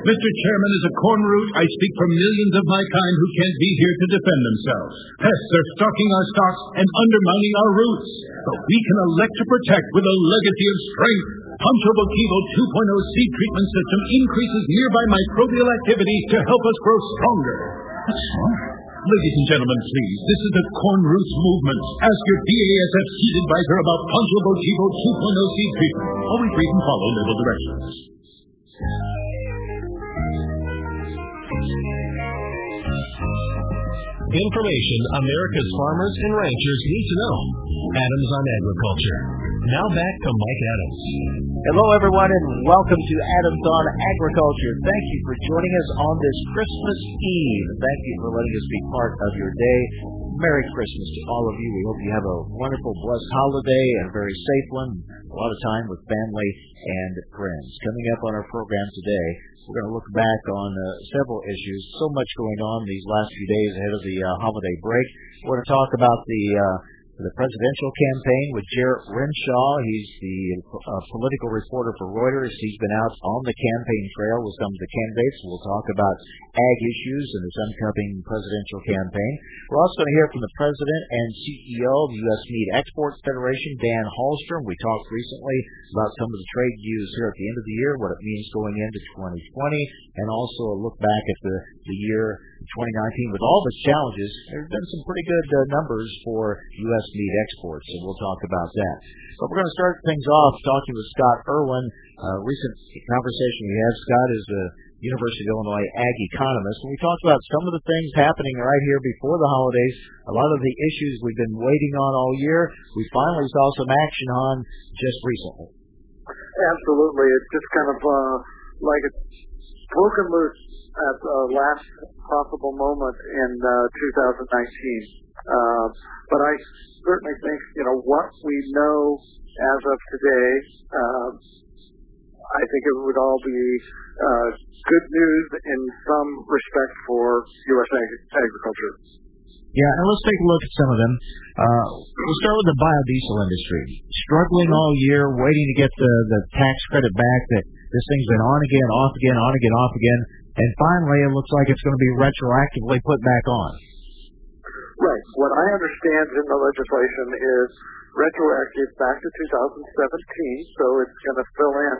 Mr. Chairman, as a corn root, I speak for millions of my kind who can't be here to defend themselves. Pests are stalking our stocks and undermining our roots. But we can elect to protect with a legacy of strength. Poncho Votivo 2.0 seed treatment system increases nearby microbial activity to help us grow stronger. Ladies and gentlemen, please, this is the Corn Roots Movement. Ask your BASF seed advisor about Poncho Votivo 2.0 seed treatment. Always read and follow label directions. Information America's farmers and ranchers need to know. Adams on Agriculture. Now back to Mike Adams. Hello, everyone, and welcome to Adams on Agriculture. Thank you for joining us on this Christmas Eve. Thank you for letting us be part of your day. Merry Christmas to all of you. We hope you have a wonderful, blessed holiday and a very safe one. A lot of time with family and friends. Coming up on our program today, we're going to look back on uh, several issues. So much going on these last few days ahead of the uh, holiday break. We're going to talk about the uh, the presidential campaign with Jarrett Renshaw. He's the uh, political reporter for Reuters. He's been out on the campaign trail with some of the candidates. We'll talk about ag issues in this upcoming presidential campaign. We're also going to hear from the president and CEO of the U.S. Meat Exports Federation, Dan Hallstrom. We talked recently about some of the trade views here at the end of the year, what it means going into 2020, and also a look back at the, the year 2019 with all the challenges. There have been some pretty good uh, numbers for U.S. meat exports, and we'll talk about that. But we're going to start things off talking with Scott Irwin. Uh, recent conversation we had, Scott is a University of Illinois ag economist, and we talked about some of the things happening right here before the holidays. A lot of the issues we've been waiting on all year, we finally saw some action on just recently. Absolutely, it's just kind of uh, like it's broken loose at the last possible moment in uh, 2019. Uh, but I certainly think, you know, what we know as of today, uh, I think it would all be uh, good news in some respect for U.S. ag- agriculture. Yeah, and let's take a look at some of them. Uh, we'll start with the biodiesel industry. Struggling all year, waiting to get the, the tax credit back that this thing's been on again, off again, on again, off again. And finally, it looks like it's going to be retroactively put back on. Right. What I understand in the legislation is retroactive back to 2017, so it's going to fill in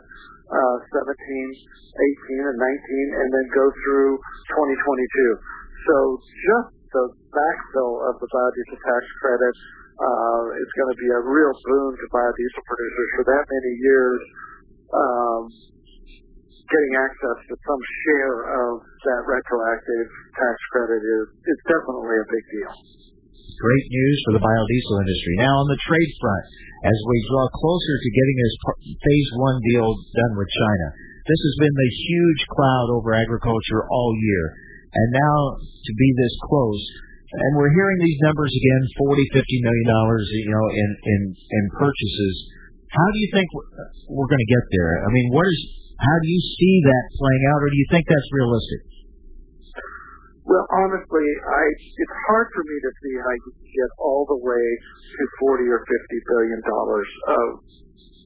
uh, 17, 18, and 19, and then go through 2022. So just the backfill of the biodiesel tax credit uh, is going to be a real boon to biodiesel producers for that many years. Um, getting access to some share of that retroactive tax credit is, is definitely a big deal. Great news for the biodiesel industry. Now, on the trade front, as we draw closer to getting this phase one deal done with China, this has been the huge cloud over agriculture all year. And now to be this close, and we're hearing these numbers again, 40, 50 million dollars, you know, in, in, in purchases. How do you think we're going to get there? I mean, what is how do you see that playing out, or do you think that's realistic? Well, honestly, I it's hard for me to see how you can get all the way to forty or fifty billion dollars of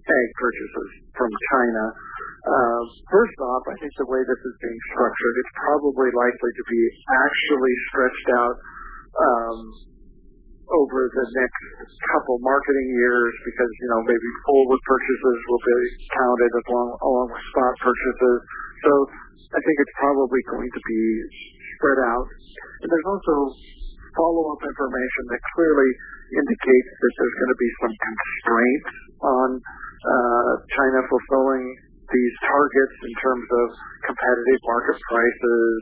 ag purchases from China. Uh, first off, I think the way this is being structured, it's probably likely to be actually stretched out um, over the next couple marketing years because, you know, maybe forward purchases will be counted along, along with spot purchases. So I think it's probably going to be spread out. And there's also follow-up information that clearly indicates that there's going to be some constraints on uh, China fulfilling these targets in terms of competitive market prices,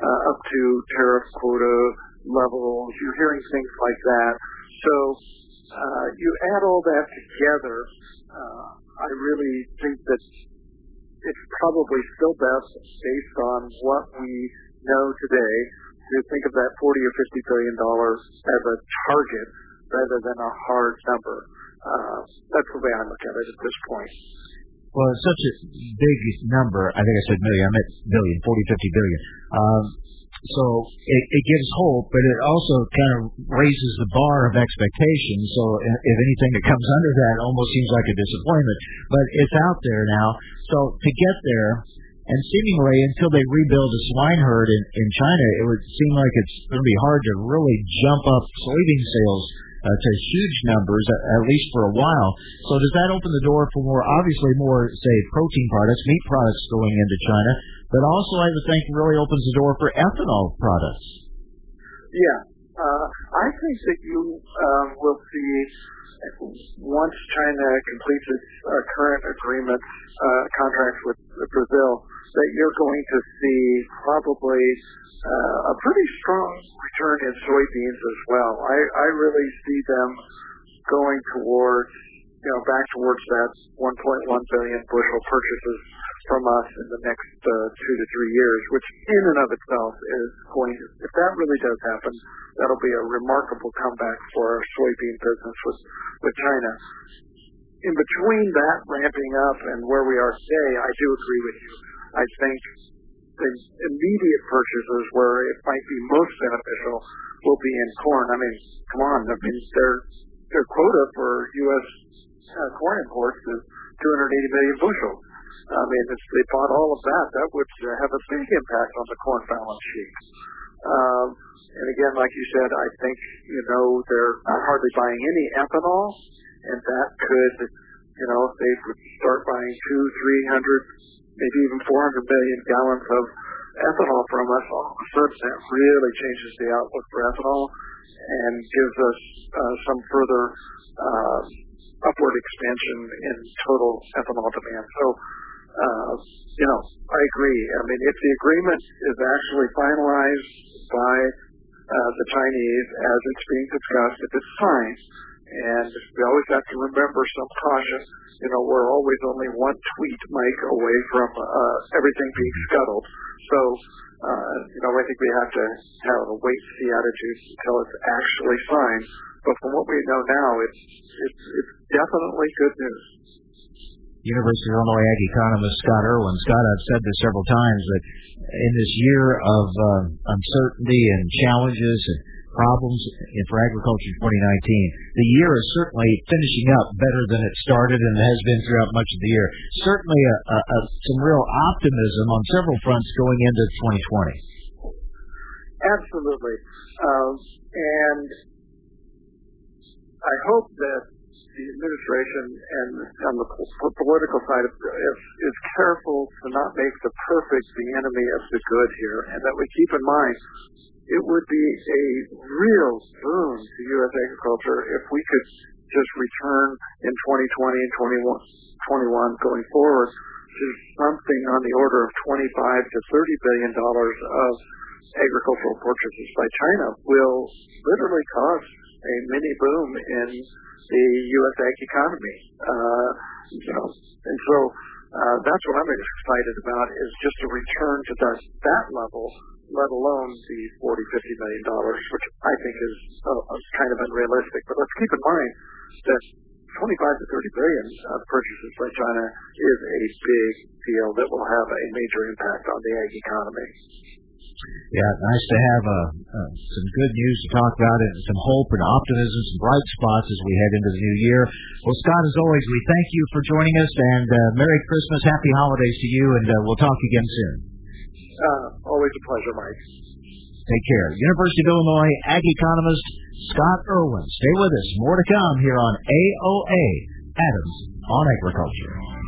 uh, up to tariff quota levels. You're hearing things like that. So uh, you add all that together, uh, I really think that it's probably still best based on what we know today to think of that 40 or 50 billion dollars as a target rather than a hard number. Uh, that's the way I look at it at this point. Well, it's such a big number. I think I said million. I meant billion, 40, 50 billion. Um, so it, it gives hope, but it also kind of raises the bar of expectation. So if anything that comes under that almost seems like a disappointment, but it's out there now. So to get there, And seemingly, until they rebuild a swine herd in, in China, it would seem like it's going to be hard to really jump up soybean sales uh, to huge numbers, at, at least for a while. So does that open the door for more, obviously more, say, protein products, meat products going into China, but also I would think really opens the door for ethanol products? Yeah. Uh, I think that you uh, will see once China completes its uh, current agreements, uh, contracts with Brazil, that you're going to see probably uh, a pretty strong return in soybeans as well. I, I really see them going towards, you know, back towards that 1.1 billion bushel purchases from us in the next uh, two to three years, which in and of itself is going to, if that really does happen, that'll be a remarkable comeback for our soybean business with, with China. In between that ramping up and where we are today, I do agree with you. I think the immediate purchases where it might be most beneficial will be in corn. I mean, come on, I mean their their quota for U.S. Uh, corn imports is 280 million bushels. I mean, if they bought all of that, that would uh, have a big impact on the corn balance sheet. Um, and again, like you said, I think you know they're not hardly buying any ethanol, and that could, you know, if they would start buying two, three hundred maybe even 400 million gallons of ethanol from us, all of a sudden that really changes the outlook for ethanol and gives us uh, some further uh, upward expansion in total ethanol demand. So, uh, you know, I agree. I mean, if the agreement is actually finalized by uh, the Chinese as it's being discussed, if it's signed, and we always have to remember some caution. You know, we're always only one tweet, Mike, away from uh, everything being scuttled. So, uh, you know, I think we have to have a wait-see attitude until it's actually signed. But from what we know now, it's it's, it's definitely good news. University of Illinois ag economist Scott Irwin. Scott, I've said this several times that in this year of uh, uncertainty and challenges and problems for agriculture in 2019. The year is certainly finishing up better than it started and has been throughout much of the year. Certainly a, a, a, some real optimism on several fronts going into 2020. Absolutely. Um, and I hope that the administration and on the political side is, is careful to not make the perfect the enemy of the good here, and that we keep in mind it would be a real boon to U.S. agriculture if we could just return in 2020 and 2021 going forward to something on the order of 25 to 30 billion dollars of agricultural purchases by China will literally cause a mini boom in the U.S. ag economy. Uh, you know, and so uh, that's what I'm excited about is just a return to that, that level let alone the 40, 50 million dollars, which I think is uh, kind of unrealistic. But let's keep in mind that 25 to 30 billion uh, purchases by China is a big deal that will have a major impact on the ag economy. Yeah, nice to have uh, uh, some good news to talk about and some hope and optimism, some bright spots as we head into the new year. Well, Scott, as always, we thank you for joining us and uh, Merry Christmas, Happy Holidays to you, and uh, we'll talk again soon. Uh, always a pleasure, Mike. Take care. University of Illinois ag economist Scott Irwin. Stay with us. More to come here on AOA, Adams on Agriculture.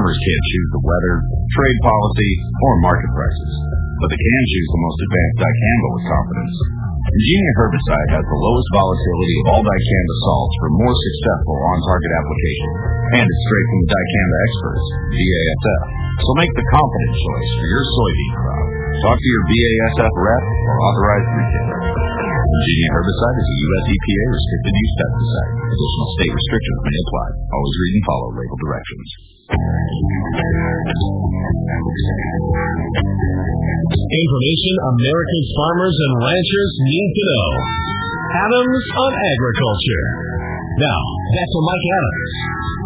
Farmers can't choose the weather, trade policy, or market prices but they can choose the most advanced dicamba with confidence. Engenia herbicide has the lowest volatility of all dicamba salts for more successful on-target application, and it's straight from the dicamba experts, BASF. So make the confident choice for your soybean crop. Talk to your BASF rep or authorized retailer. Engenia herbicide is a U.S. EPA restricted use pesticide. Additional state restrictions may apply. Always read and follow label directions. Information America's farmers and ranchers need to know. Adams on Agriculture. Now, back to Mike Adams.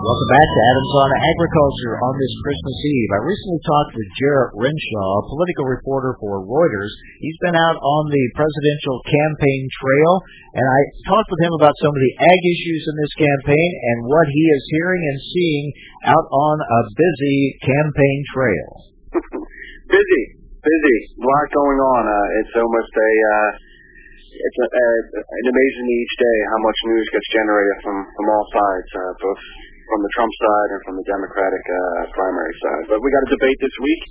Welcome back to Adams on Agriculture on this Christmas Eve. I recently talked with Jarrett Renshaw, a political reporter for Reuters. He's been out on the presidential campaign trail, and I talked with him about some of the ag issues in this campaign and what he is hearing and seeing out on a busy campaign trail. busy, busy, a lot going on. Uh, it's almost a uh, it's a, a, an amazing each day how much news gets generated from from all sides, uh, both from the Trump side and from the Democratic uh, primary side. But we got a debate this week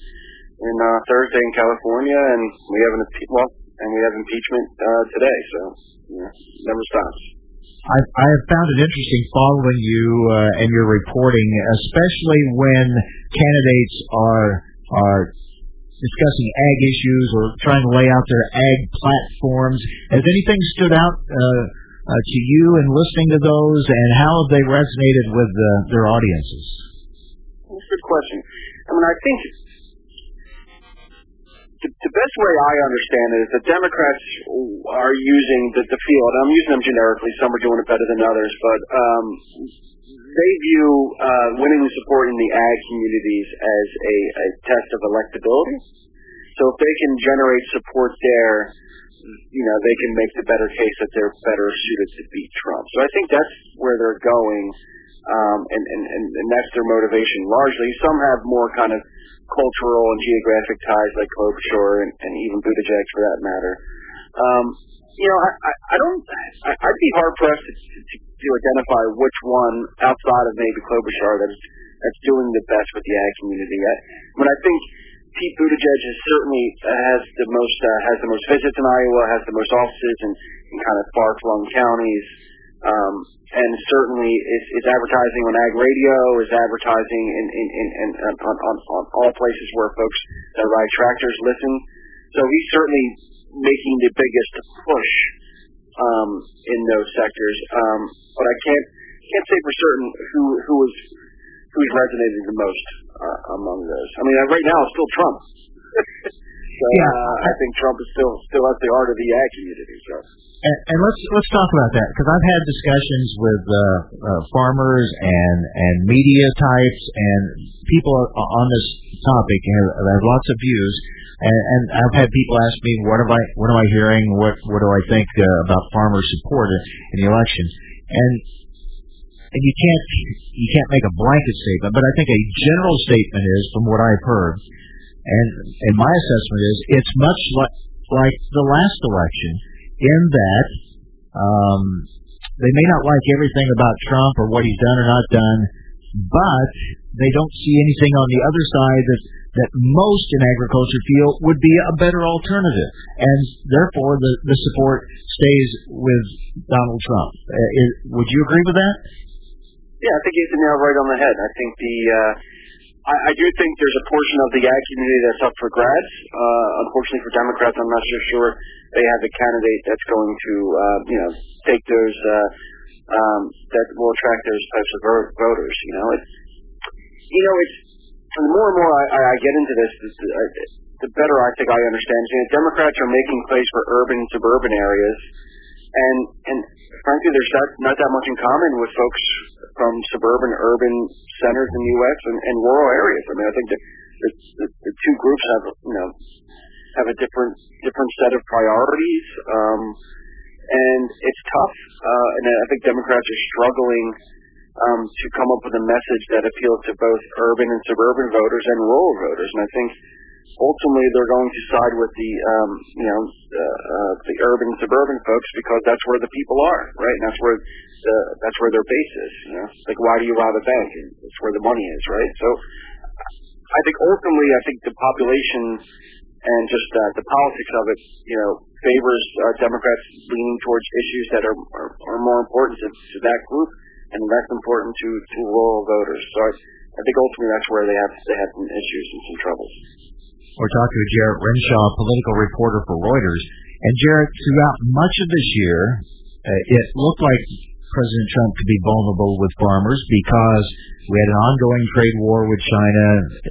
in uh, Thursday in California, and we have an well, and we have impeachment uh, today. So know, never stops. I, I have found it interesting following you uh, and your reporting, especially when candidates are are discussing ag issues or trying to lay out their ag platforms. Has anything stood out uh, uh, to you in listening to those, and how have they resonated with uh, their audiences? That's a good question. I mean, I think the, the best way I understand it is that Democrats are using the, the field. I'm using them generically. Some are doing it better than others, but um, they view uh, winning support in the ag communities as a, a test of electability. So if they can generate support there, you know, they can make the better case that they're better suited to beat Trump. So I think that's where they're going, um, and, and, and, and that's their motivation largely. Some have more kind of cultural and geographic ties like Klobuchar and, and even Buttigieg for that matter. Um, you know, I, I, I don't, I, I'd be hard pressed to, to, to identify which one outside of maybe Klobuchar that's, that's doing the best with the ag community. I, mean, I think Pete Buttigieg is certainly uh, has the most uh, has the most visits in Iowa, has the most offices in, in kind of far-flung counties, um, and certainly is, is advertising on ag radio, is advertising in in, in, in on, on, on all places where folks that ride tractors listen. So he's certainly making the biggest push um, in those sectors. Um, but I can't can't say for certain who who is who's resonating the most uh, among those. I mean, right now it's still Trump. so yeah. uh, I think Trump is still still at the heart of the ag community. So. And, and let's let's talk about that because I've had discussions with uh, uh, farmers and and media types and people on this topic have, have lots of views. And, and I've had people ask me, what am I what am I hearing? What what do I think uh, about farmer support in the election? And and you can't you can't make a blanket statement, but I think a general statement is, from what I've heard, and and my assessment is, it's much like like the last election in that um, they may not like everything about Trump or what he's done or not done, but they don't see anything on the other side that that most in agriculture feel would be a better alternative, and therefore the the support stays with Donald Trump. Uh, is, would you agree with that? Yeah, I think he's the nail right on the head. I think the uh, I, I do think there's a portion of the ag community that's up for grabs. Uh, unfortunately for Democrats, I'm not so sure they have a candidate that's going to uh, you know take those uh, um, that will attract those types of voters. You know, it's you know it's the more and more I, I get into this, the, the better I think I understand. You know, Democrats are making plays for urban and suburban areas and and frankly, there's not not that much in common with folks from suburban, urban centers in the U.S. and, and rural areas. I mean, I think the, the, the, the two groups have you know have a different different set of priorities, um, and it's tough. Uh, and I think Democrats are struggling um, to come up with a message that appeals to both urban and suburban voters and rural voters. And I think ultimately they're going to side with the um, you know uh, uh, the urban and suburban folks because that's where the people are, right? And that's where the that's where their base is. You know, like why do you rob a bank? And that's where the money is, right? So I think ultimately, I think the population and just uh, the politics of it, you know, favors uh, Democrats leaning towards issues that are are, are more important to, to that group and less important to to rural voters. So I, I think ultimately that's where they have they have some issues and some troubles. We're talking to Jarrett Renshaw, political reporter for Reuters. And Jarrett, throughout much of this year, uh, it looked like President Trump could be vulnerable with farmers because we had an ongoing trade war with China.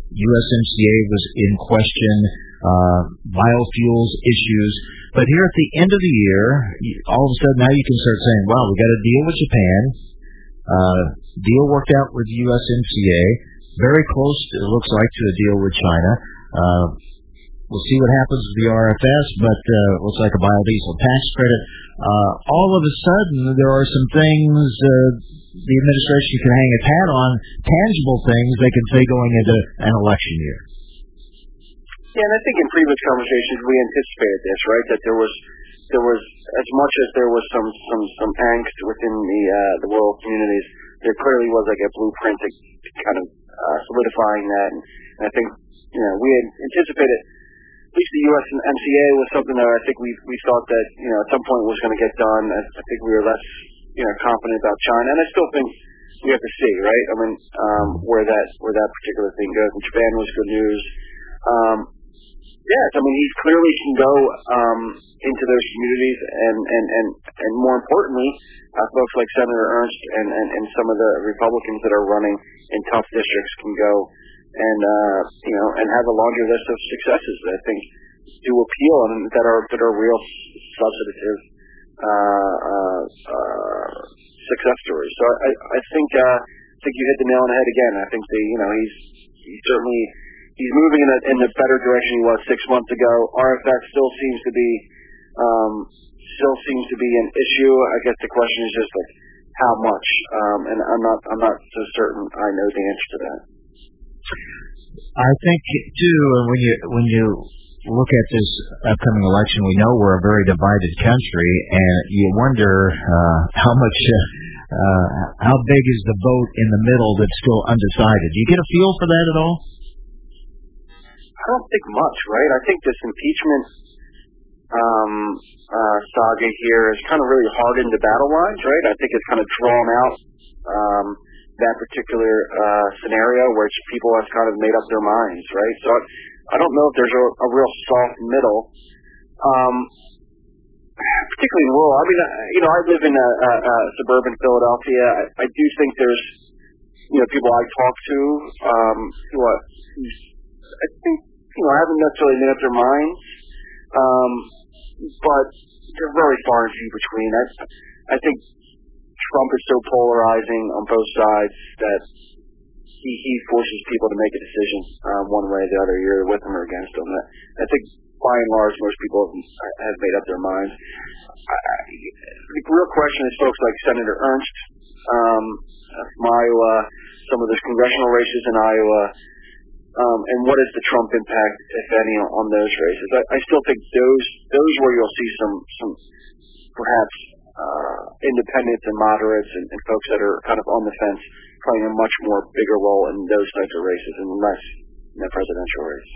USMCA was in question, uh, biofuels issues. But here at the end of the year, all of a sudden now you can start saying, "Wow, we've got a deal with Japan. Uh, deal worked out with USMCA. Very close, it looks like, to a deal with China. Uh, we'll see what happens with the RFS, but uh, looks like a biodiesel tax credit. Uh, all of a sudden, there are some things uh, the administration can hang its hat on, tangible things they can say going into an election year. Yeah, and I think in previous conversations we anticipated this, right? That there was there was as much as there was some some some angst within the uh, the world communities, there clearly was like a blueprint to kind of uh, solidifying that. And, and I think you know we had anticipated at least the U.S. and MCA was something that I think we we thought that you know at some point was going to get done. I, I think we were less you know confident about China, and I still think we have to see, right? I mean, um, where that where that particular thing goes. And Japan was good news. Um, yes, I mean he clearly can go um, into those communities, and and and and more importantly, uh, folks like Senator Ernst and, and and some of the Republicans that are running in tough districts can go and uh, you know and have a laundry list of successes that I think do appeal and that are that are real substantive uh, uh, uh, success stories. So I I think uh, I think you hit the nail on the head again. I think the you know he's he's certainly he's moving in a, in a better direction he was six months ago. RFS still seems to be um, still seems to be an issue. I guess the question is just like how much, um, and I'm not I'm not so certain I know the answer to that. I think too, and when you when you look at this upcoming election, we know we're a very divided country, and you wonder uh, how much. Uh, uh, how big is the vote in the middle that's still undecided? Do you get a feel for that at all? I don't think much, right? I think this impeachment um, uh, saga here has kind of really hardened the battle lines, right? I think it's kind of drawn out um, that particular uh, scenario where people have kind of made up their minds, right? So I, don't know if there's a, a real soft middle. Um, particularly in rural. I mean, you know, I live in a, a, a suburban Philadelphia. I, I do think there's, you know, people I talk to um, who are, I think you know, I haven't necessarily made up their minds, um, but they're very far and few between. I, I think Trump is so polarizing on both sides that he, he forces people to make a decision um, one way or the other, you're with him or against him. I think by and large, most people have, have made up their minds. I, the real question is folks like Senator Ernst um, from Iowa, some of the congressional races in Iowa, um, and what is the Trump impact, if any, on those races? I, I still think those those where you'll see some some perhaps uh, independents and moderates and, and folks that are kind of on the fence playing a much more bigger role in those types of races and less in the presidential race.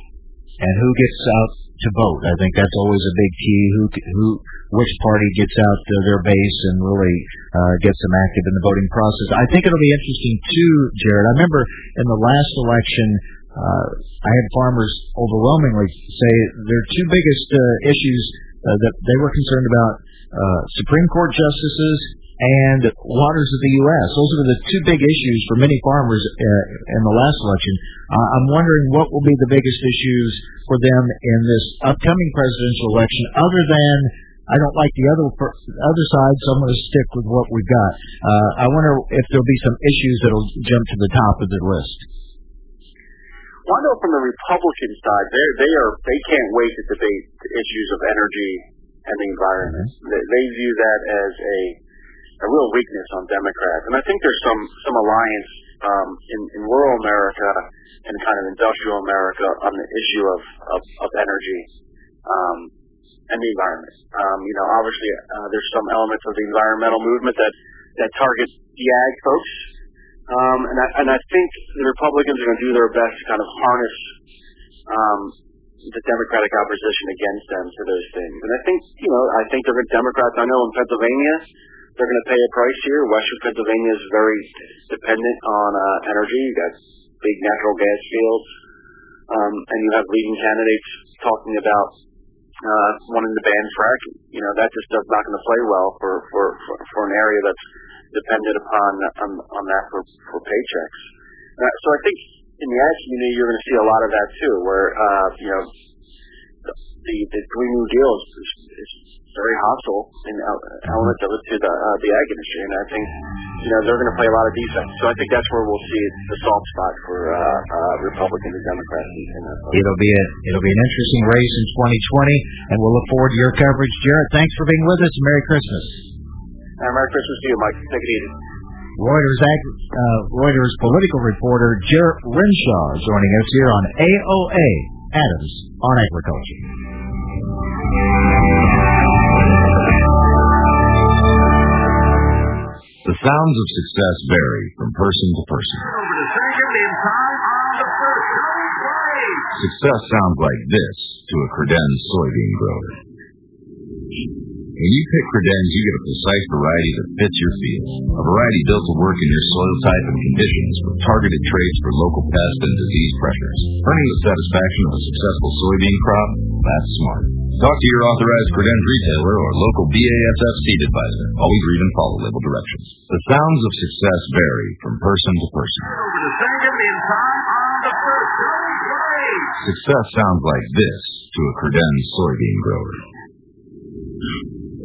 And who gets out to vote? I think that's always a big key. Who who which party gets out to their base and really uh, gets them active in the voting process? I think it'll be interesting too, Jarrett. I remember in the last election uh, I had farmers overwhelmingly say their two biggest uh, issues uh, that they were concerned about uh, Supreme Court justices and waters of the U.S. Those are the two big issues for many farmers uh, in the last election. Uh, I'm wondering what will be the biggest issues for them in this upcoming presidential election, other than I don't like the other other side, so I'm going to stick with what we've got. Uh, I wonder if there'll be some issues that'll jump to the top of the list. Well, I know from the Republican side, they they are they can't wait to debate the issues of energy and the environment. Mm-hmm. They, they view that as a a real weakness on Democrats, and I think there's some some alliance um, in, in rural America and kind of industrial America on the issue of of, of energy um, and the environment. Um, you know, obviously uh, there's some elements of the environmental movement that that target the ag folks um, and, I, and I think the Republicans are going to do their best to kind of harness um, the Democratic opposition against them for those things. And I think, you know, I think they're Democrats. I know in Pennsylvania, they're going to pay a price here. Western Pennsylvania is very dependent on uh, energy. You got big natural gas fields, um, and you have leading candidates talking about uh, wanting to ban fracking. You know, that just does not going to play well for, for, for, for an area that's dependent upon on, on that for, for paychecks. Uh, so I think in the ag community, you're going to see a lot of that too, where uh, you know the the Green New Deal is, is, is very hostile in elements of it to the uh, the ag industry, and I think you know, they're going to play a lot of defense. So I think that's where we'll see the soft spot for uh, uh, Republicans and Democrats. In it'll be a, it'll be an interesting race in 2020, and we'll look forward to your coverage, Jarrett. Thanks for being with us. Merry Christmas. Uh, Merry Christmas to you, Mike. Take it easy. Reuters, uh, Reuters political reporter Jarrett Renshaw joining us here on AOA Adams on Agriculture. The sounds of success vary from person to person. Success sounds like this to a credenz soybean grower. When you pick credenz, you get a precise variety that fits your field. A variety built to work in your soil type and conditions with targeted traits for local pest and disease pressures. Earning the satisfaction of a successful soybean crop? That's smart. Talk to your authorized credenz retailer or local BASF seed advisor. Always read and follow label directions. The sounds of success vary from person to person. Success sounds like this to a credenz soybean grower.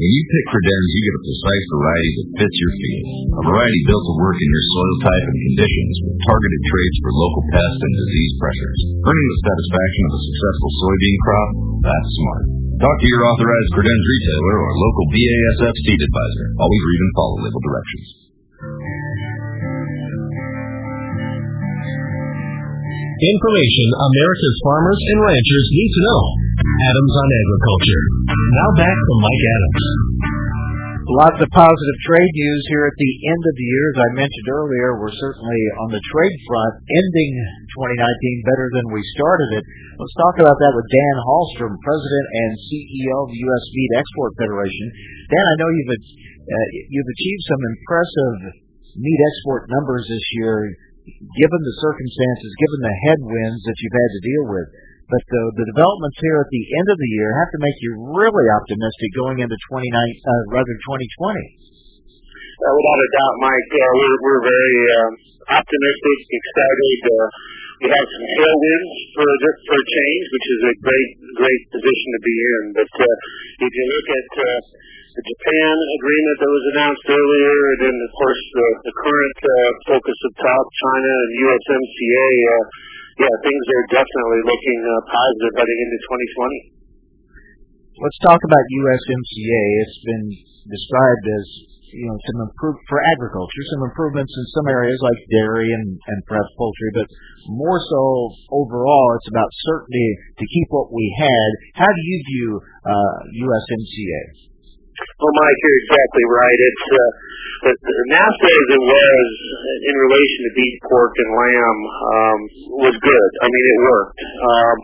When you pick credenz, you get a precise variety that fits your field. A variety built to work in your soil type and conditions with targeted traits for local pest and disease pressures. Earning the satisfaction of a successful soybean crop? That's smart. Talk to your authorized credenz retailer or local BASF seed advisor. Always read and follow label directions. Information America's farmers and ranchers need to know. Adams on Agriculture. Now back to Mike Adams. Lots of positive trade news here at the end of the year. As I mentioned earlier, we're certainly on the trade front, ending 2019 better than we started it. Let's talk about that with Dan Hallstrom, President and CEO of the U.S. Meat Export Federation. Dan, I know you've uh, you've achieved some impressive meat export numbers this year, given the circumstances, given the headwinds that you've had to deal with. But the, the developments here at the end of the year have to make you really optimistic going into 29, uh, rather 2020. Uh, without a doubt, Mike, uh, we're, we're very um, optimistic, excited. Uh, we have some tailwinds for for change, which is a great great position to be in. But uh, if you look at uh, the Japan agreement that was announced earlier, and then of course the, the current uh, focus of South China and USMCA. Uh, yeah, things are definitely looking uh, positive heading into 2020. Let's talk about USMCA. It's been described as you know some improve for agriculture, some improvements in some areas like dairy and and perhaps poultry, but more so overall, it's about certainty to keep what we had. How do you view uh, USMCA? Well, Mike, you're exactly right. It's uh, the, the NAFTA as it was in relation to beef, pork, and lamb um, was good. I mean, it worked. Um,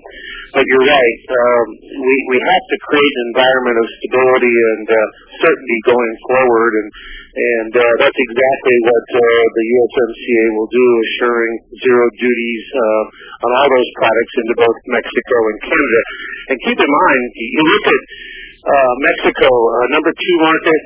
but you're right. Um, we we have to create an environment of stability and uh, certainty going forward, and and uh, that's exactly what uh, the USMCA will do, assuring zero duties uh, on all those products into both Mexico and Canada. And keep in mind, you look at uh, Mexico, uh, number two market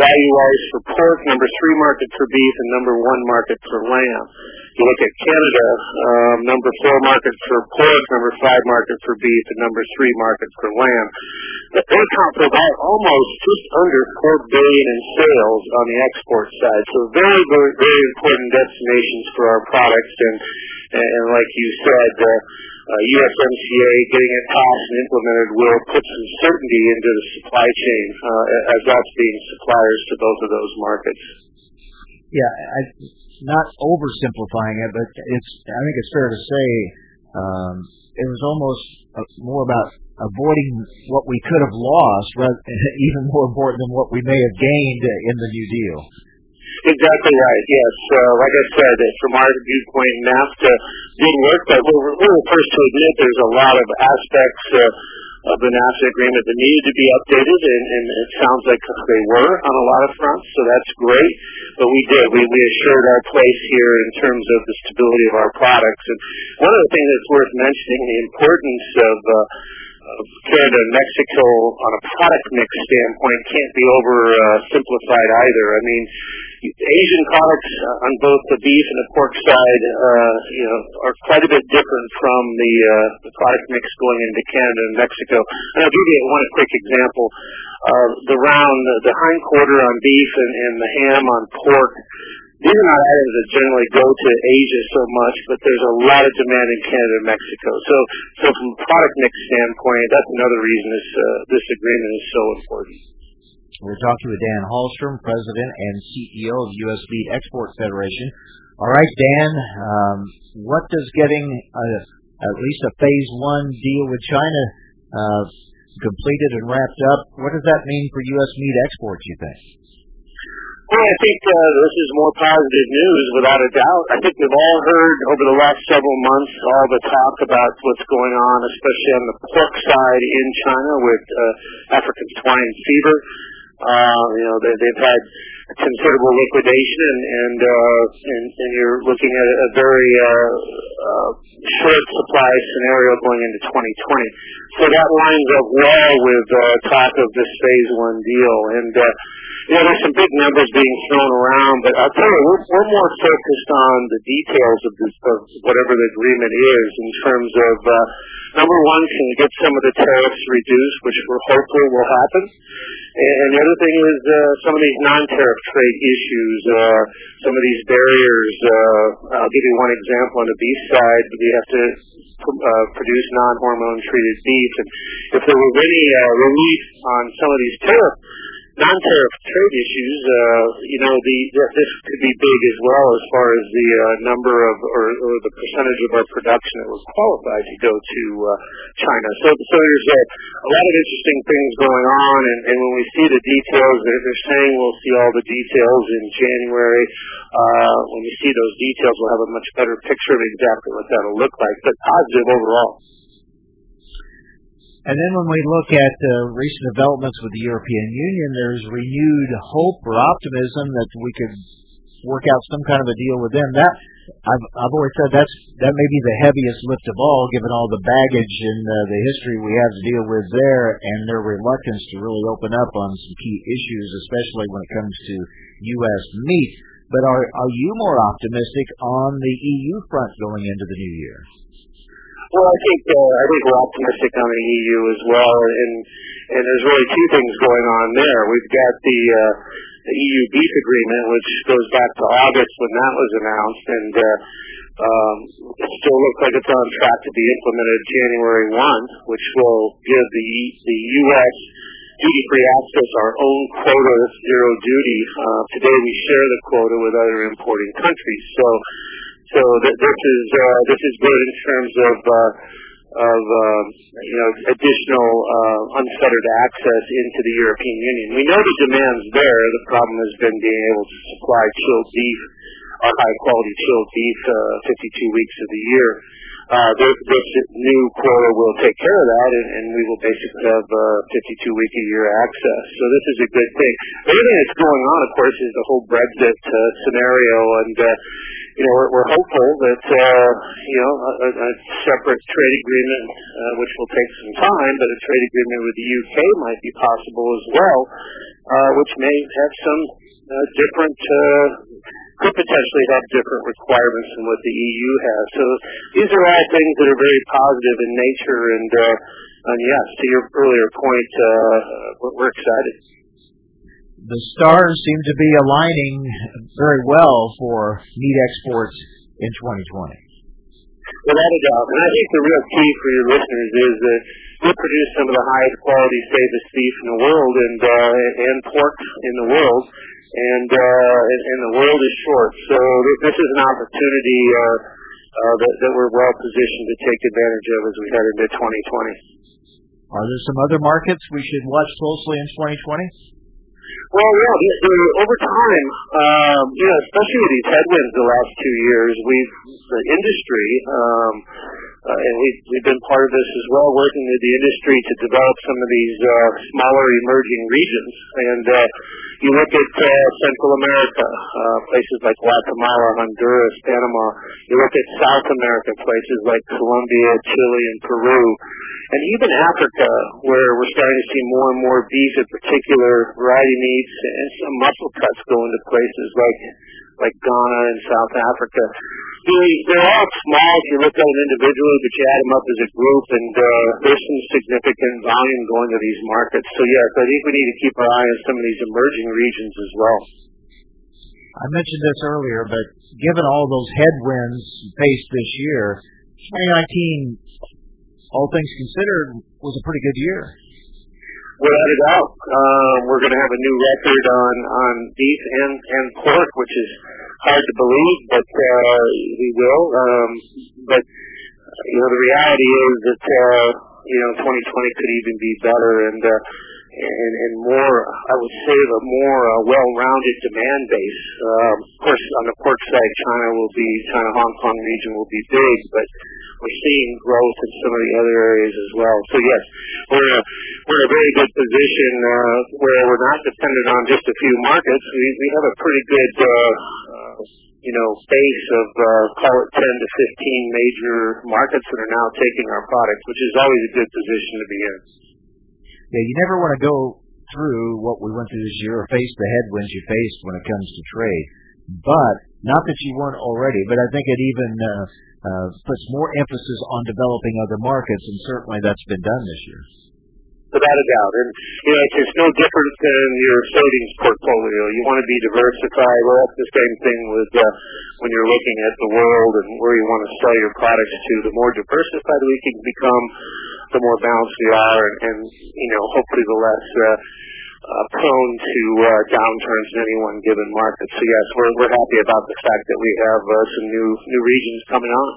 value-wise for pork, number three market for beef, and number one market for lamb. You look at Canada, um, number four market for pork, number five market for beef, and number three market for lamb. They account almost just under four billion in sales on the export side. So very, very, very important destinations for our products. And, and like you said, uh, USMCA getting it passed and implemented will put some certainty into the supply chain uh, as us being suppliers to both of those markets. Yeah, I, not oversimplifying it, but it's I think it's fair to say um, it was almost uh, more about avoiding what we could have lost, rather, even more important than what we may have gained in the New Deal. Exactly right. Yes, like I said, from our viewpoint, NAFTA did work, but we're, we're the first to admit there's a lot of aspects uh, of the NAFTA agreement that needed to be updated, and, and it sounds like they were on a lot of fronts, so that's great. But we did. We, we assured our place here in terms of the stability of our products. And one of the things that's worth mentioning, the importance of uh, Canada and Mexico on a product mix standpoint can't be over uh, simplified either. I mean, Asian products uh, on both the beef and the pork side, uh, you know, are quite a bit different from the uh, the product mix going into Canada and Mexico. And I'll give you one quick example. Uh, the round, the hind quarter on beef and, and the ham on pork these are not items that generally go to Asia so much, but there's a lot of demand in Canada and Mexico. So, so from a product mix standpoint, that's another reason this uh, this agreement is so important. We're talking with Dan Hallstrom, President and CEO of U.S. Meat Export Federation. All right, Dan, um, what does getting a, at least a phase one deal with China uh, completed and wrapped up, what does that mean for U.S. meat exports, you think? Well, I think uh, this is more positive news, without a doubt. I think we've all heard over the last several months all the talk about what's going on, especially on the pork side in China with uh, African swine fever. Uh, you know, they, they've had considerable liquidation, and and, uh, and and you're looking at a very uh, uh, short supply scenario going into 2020. So that lines up well with uh, talk of this phase one deal, and. Uh, you know, there's some big numbers being thrown around, but I'll tell you, we're, we're more focused on the details of, this, of whatever the agreement is in terms of, uh, number one, can we get some of the tariffs reduced, which we're hopeful will happen. And the other thing is uh, some of these non-tariff trade issues, uh, some of these barriers. Uh, I'll give you one example on the beef side. We have to uh, produce non-hormone treated beef, and if there was any uh, relief on some of these tariff non-tariff trade issues, uh, you know, the, this could be big as well as far as the uh, number of or, or the percentage of our production that was qualified to go to uh, China. So, so there's a, a lot of interesting things going on, and, and when we see the details, they're, they're saying we'll see all the details in January. Uh, when we see those details, we'll have a much better picture of exactly what that'll look like. But positive overall. And then when we look at uh, recent developments with the European Union, there's renewed hope or optimism that we could work out some kind of a deal with them. That I've I've always said that's that may be the heaviest lift of all, given all the baggage and uh, the history we have to deal with there, and their reluctance to really open up on some key issues, especially when it comes to U.S. meat. But are are you more optimistic on the EU front going into the new year? Well, I think uh, I think we're optimistic on the EU as well, and and there's really two things going on there. We've got the uh, the EU beef agreement, which goes back to August when that was announced, and uh, um, it still looks like it's on track to be implemented January 1, which will give the the U.S. duty-free access our own quota of zero duty. Uh, today we share the quota with other importing countries, so so th- this is uh, this is good in terms of uh, of uh, you know additional uh, unfettered access into the European Union. We know the demand's there. The problem has been being able to supply chilled beef, our high quality chilled beef, uh, 52 weeks of the year. Uh, this, this new quota will take care of that, and, and we will basically have uh, 52 week a year access. So this is a good thing. The other thing that's going on, of course, is the whole Brexit uh, scenario, and uh, you know, we're, we're hopeful that, uh, you know, a, a separate trade agreement, uh, which will take some time, but a trade agreement with the UK might be possible as well, which may have some uh, different, uh, could potentially have different requirements than what the EU has. So these are all things that are very positive in nature, and, uh, and yes, to your earlier point, uh, we're excited the stars seem to be aligning very well for meat exports in 2020. Without a doubt. And I think the real key for your listeners is that we produce some of the highest quality, safest beef in the world and, uh, and pork in the world. And, uh, and, and the world is short. So this is an opportunity, uh, uh, that, that we're well positioned to take advantage of as we head into 2020. Are there some other markets we should watch closely in 2020? Well, yeah, the, the, over time, um, you know, especially with these headwinds the last two years, we've the industry, um, uh, and we've we've been part of this as well, working with the industry to develop some of these uh, smaller emerging regions. And uh, you look at uh, Central America, uh, places like Guatemala, Honduras, Panama. You look at South America, places like Colombia, Chile, and Peru and even Africa, where we're starting to see more and more beef in particular variety meats and some muscle cuts go into places like like Ghana and South Africa. They, they're all small if you look at them individually, but you add them up as a group, and uh, there's some significant volume going to these markets. So yes, I think we need to keep our eye on some of these emerging regions as well. I mentioned this earlier, but given all those headwinds faced this year, 2019, all things considered, was a pretty good year. Without a doubt, um, we're going to have a new record on on beef and and pork, which is hard to believe, but uh, we will. Um, but you know, the reality is that uh, you know 2020 could even be better, and uh, and, and more, I would say, a more uh, well-rounded demand base. Um, of course, on the pork side, China will be, China Hong Kong region will be big, but we're seeing growth in some of the other areas as well. So yes, we're in a, we're in a very good position uh, where we're not dependent on just a few markets. We we have a pretty good. Uh, uh, you know, base of uh, call it 10 to 15 major markets that are now taking our products, which is always a good position to be in yeah, you never want to go through what we went through this year or face the headwinds you faced when it comes to trade. But not that you weren't already, but I think it even uh, uh, puts more emphasis on developing other markets, and certainly that's been done this year. Without a doubt, and you know, it's, it's no different than your savings portfolio. You want to be diversified. Well, that's the same thing with uh, when you're looking at the world and where you want to sell your products to. The more diversified we can become, the more balanced we are, and, and you know, hopefully the less uh, uh, prone to uh, downturns in any one given market. So yes, we're we're happy about the fact that we have uh, some new new regions coming on.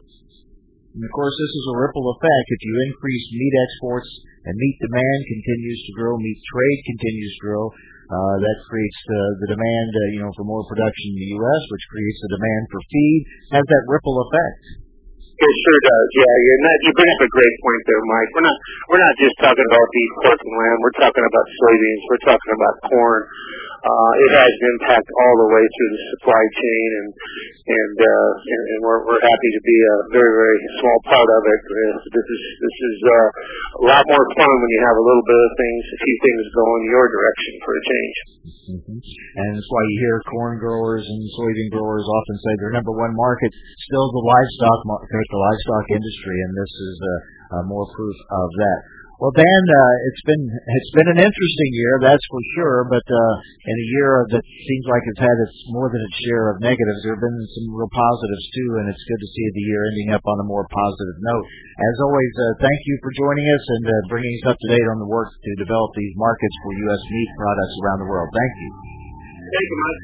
And of course, this is a ripple effect. If you increase meat exports and meat demand continues to grow, meat trade continues to grow, uh, that creates the, the demand, uh, you know, for more production in the U.S., which creates the demand for feed, has that ripple effect. It sure does. Yeah, you're not, you bring up a great point there, Mike. We're not we're not just talking about beef, pork, and lamb. We're talking about soybeans. We're talking about corn. Uh, it has an impact all the way through the supply chain, and and uh, and, and we're we're happy to be a very very small part of it. This is this is uh, a lot more fun when you have a little bit of things, a few things going your direction for a change. Mm-hmm. And that's why you hear corn growers and soybean growers often say their number one market still the livestock market, the livestock industry, and this is uh, uh, more proof of that. Well, Dan, uh, it's been it's been an interesting year, that's for sure. But uh, in a year that seems like it's had its more than its share of negatives, there have been some real positives too, and it's good to see the year ending up on a more positive note. As always, uh, thank you for joining us and uh, bringing us up to date on the work to develop these markets for U.S. meat products around the world. Thank you. Thank you, Mike.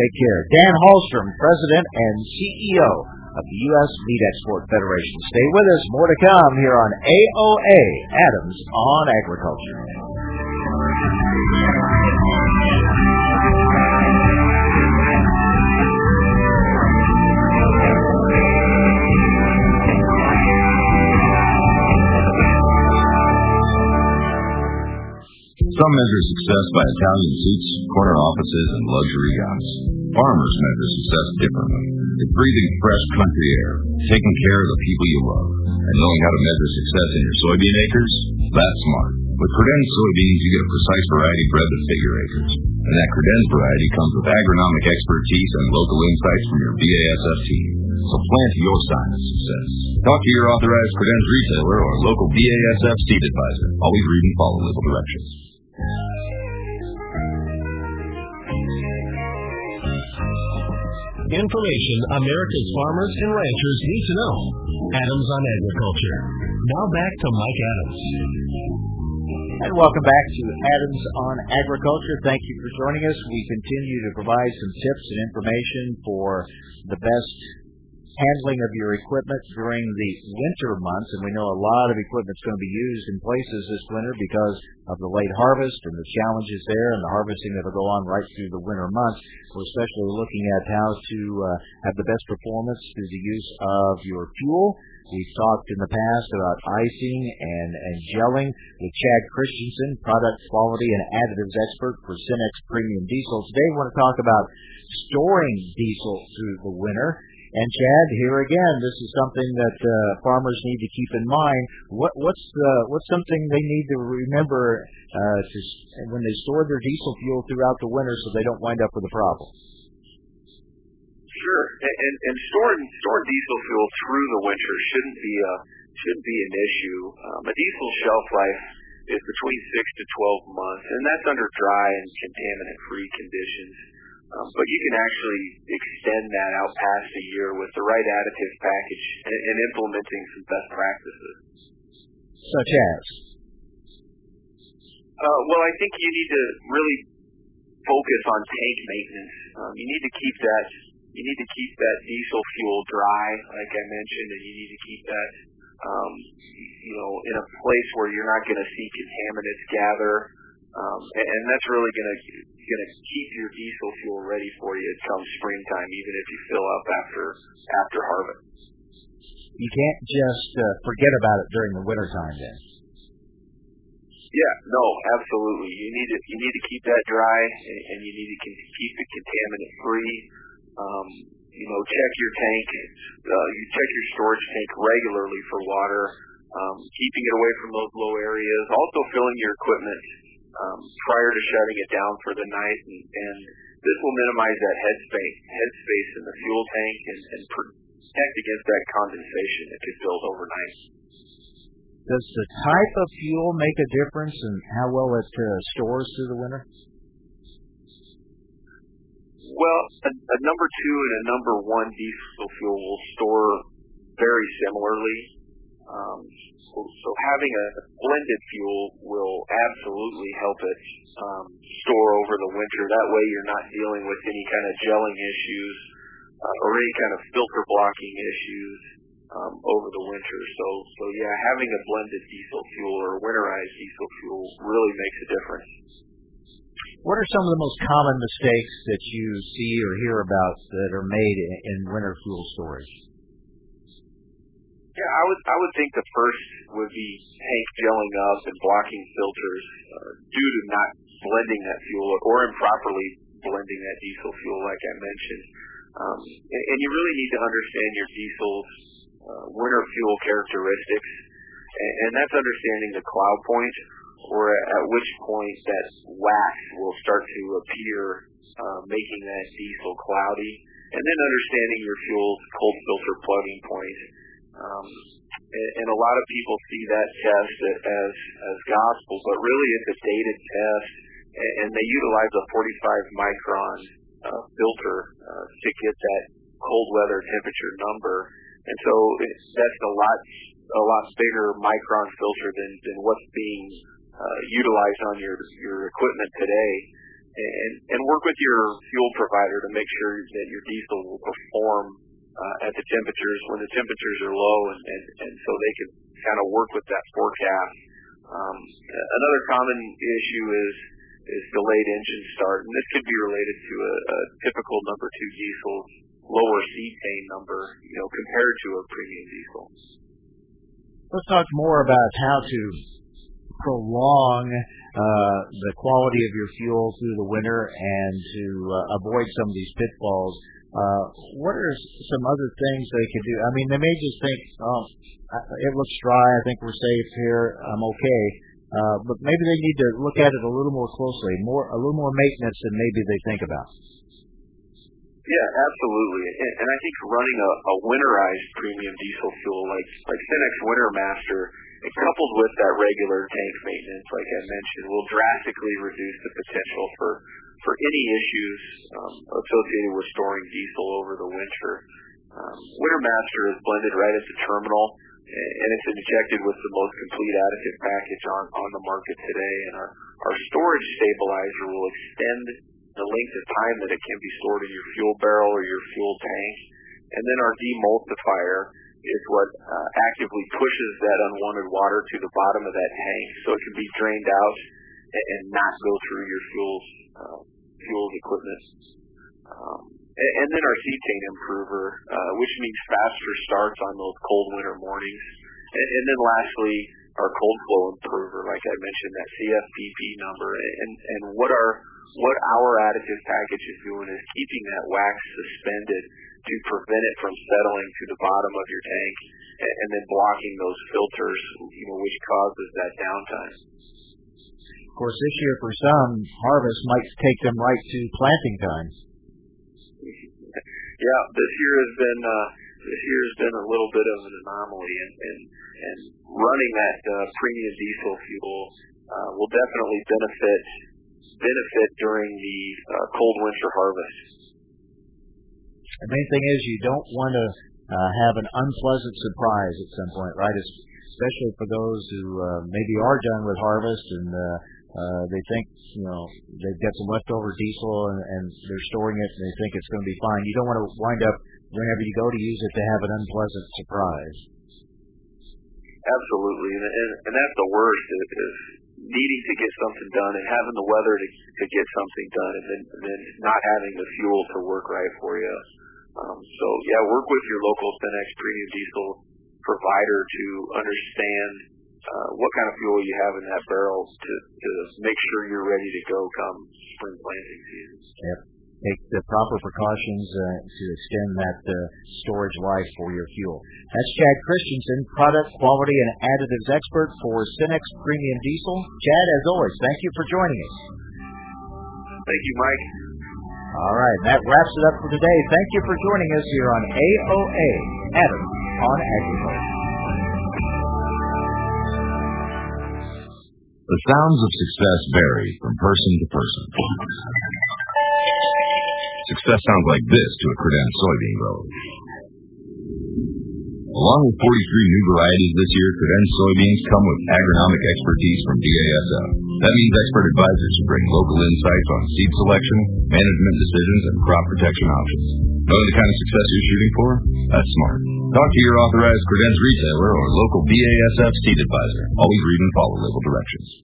Take care. Dan Hallstrom, President and CEO of the U.S. Meat Export Federation. Stay with us. More to come here on AOA Adams on Agriculture. Some measure success by Italian suits, corner offices, and luxury yachts. Farmers measure success differently. Breathing fresh country air, taking care of the people you love, and knowing how to measure success in your soybean acres, that's smart. With Credenz soybeans, you get a precise variety bred to fit your acres. And that Credenz variety comes with agronomic expertise and local insights from your BASF team. So plant your sign of success. Talk to your authorized Credenz retailer or local BASF seed advisor. Always read and follow label directions. Information America's farmers and ranchers need to know. Adams on Agriculture. Now back to Mike Adams. And welcome back to Adams on Agriculture. Thank you for joining us. We continue to provide some tips and information for the best handling of your equipment during the winter months, and we know a lot of equipment is going to be used in places this winter because of the late harvest and the challenges there and the harvesting that will go on right through the winter months. We're especially looking at how to uh, have the best performance through the use of your fuel. We've talked in the past about icing and, and gelling with Chad Christensen, product quality and additives expert for Cenex Premium Diesel. Today we want to talk about storing diesel through the winter. And Chad, here again, this is something that uh, farmers need to keep in mind. What, what's uh, what's something they need to remember uh, to, when they store their diesel fuel throughout the winter, so they don't wind up with a problem? Sure, and, and, and storing storing diesel fuel through the winter shouldn't be a shouldn't be an issue. Um, a diesel shelf life is between six to twelve months, and that's under dry and contaminant free conditions. Um, but you can actually extend that out past a year with the right additive package and, and implementing some best practices. Such as? Uh, well, I think you need to really focus on tank maintenance. Um, you need to keep that you need to keep that diesel fuel dry, like I mentioned, and you need to keep that um, you know in a place where you're not going to see contaminants gather, um, and, and that's really going to going to keep your diesel fuel ready for you come springtime, even if you fill up after after harvest. You can't just uh, forget about it during the winter time, then. Yeah, no, absolutely. You need to you need to keep that dry, and, and you need to keep it contaminant free. Um, you know, check your tank. Uh, you check your storage tank regularly for water, um, keeping it away from those low areas. Also, filling your equipment um, prior to shutting it down for the night, and, and this will minimize that headspace headspace in the fuel tank and, and protect against that condensation that could build overnight. Does the type of fuel make a difference in how well it uh, stores through the winter? Well, a, a number two and a number one diesel fuel will store very similarly. Um, so, so having a blended fuel will absolutely help it um, store over the winter. That way, you're not dealing with any kind of gelling issues uh, or any kind of filter blocking issues um, over the winter. So, so yeah, having a blended diesel fuel or winterized diesel fuel really makes a difference. What are some of the most common mistakes that you see or hear about that are made in, in winter fuel storage? Yeah, I would I would think the first would be tank gelling up and blocking filters uh, due to not blending that fuel or improperly blending that diesel fuel, like I mentioned. Um, and, and you really need to understand your diesel's uh, winter fuel characteristics, and, and that's understanding the cloud point or at which point that wax will start to appear, uh, making that diesel cloudy, and then understanding your fuel's cold filter plugging point. Um, and, and a lot of people see that test as as gospel, but really it's a dated test, and, and they utilize a 45 micron uh, filter uh, to get that cold weather temperature number. And so that's a lot a lot bigger micron filter than than what's being uh, utilized on your your equipment today, and and work with your fuel provider to make sure that your diesel will perform uh, at the temperatures when the temperatures are low, and and, and so they can kind of work with that forecast. Um, another common issue is is delayed engine start, and this could be related to a, a typical number two diesel lower cetane number, you know, compared to a premium diesel. Let's talk more about how to prolong uh, the quality of your fuel through the winter and to uh, avoid some of these pitfalls. Uh, what are some other things they could do? I mean, they may just think, oh, it looks dry. I think we're safe here. I'm okay. Uh, but maybe they need to look at it a little more closely, more a little more maintenance than maybe they think about. Yeah, absolutely. And, and I think running a, a winterized premium diesel fuel like like Cenex Wintermaster coupled with that regular tank maintenance, like I mentioned, will drastically reduce the potential for for any issues um, associated with storing diesel over the winter. Um, Wintermaster is blended right at the terminal, and it's injected with the most complete additive package on on the market today. And our our storage stabilizer will extend the length of time that it can be stored in your fuel barrel or your fuel tank. And then our demulsifier is what uh, actively pushes that unwanted water to the bottom of that tank so it can be drained out and, and not go through your fuels uh, fuels equipment. Um, and, and then our cetane improver, uh, which means faster starts on those cold winter mornings. And, and then lastly, our cold flow improver, like I mentioned, that CFPP number, and and what our what our additive package is doing is keeping that wax suspended to prevent it from settling to the bottom of your tank and, and then blocking those filters, you know, which causes that downtime. Of course, this year for some, harvest might take them right to planting time. yeah, this year has been uh, this year has been a little bit of an anomaly, and and, and running that uh, premium diesel fuel uh, will definitely benefit benefit during the uh, cold winter harvest. The main thing is you don't want to uh, have an unpleasant surprise at some point, right? Especially for those who uh, maybe are done with harvest and uh, they think you know they've got some leftover diesel and, they're storing it and they think it's going to be fine. You don't want to wind up whenever you go to use it to have an unpleasant surprise. Absolutely, and that's the worst is, needing to get something done and having the weather to get something done, and then and then not having the fuel to work right for you. Um, so yeah, work with your local Cenex premium diesel provider to understand uh, what kind of fuel you have in that barrel to, to make sure you're ready to go come spring planting season. Yep. Take the proper precautions uh, to extend that uh, storage life for your fuel. That's Chad Christensen, product quality and additives expert for Cenex Premium Diesel. Chad, as always, thank you for joining us. Thank you, Mike. All right, that wraps it up for today. Thank you for joining us here on AOA, Adam on Agriculture. The sounds of success vary from person to person. Success sounds like this to a Credenz soybean grower. Along with 43 new varieties this year, Credenz soybeans come with agronomic expertise from BASF. That means expert advisors who bring local insights on seed selection, management decisions, and crop protection options. Knowing the kind of success you're shooting for? That's smart. Talk to your authorized Credenz retailer or local BASF seed advisor. Always read and follow label directions.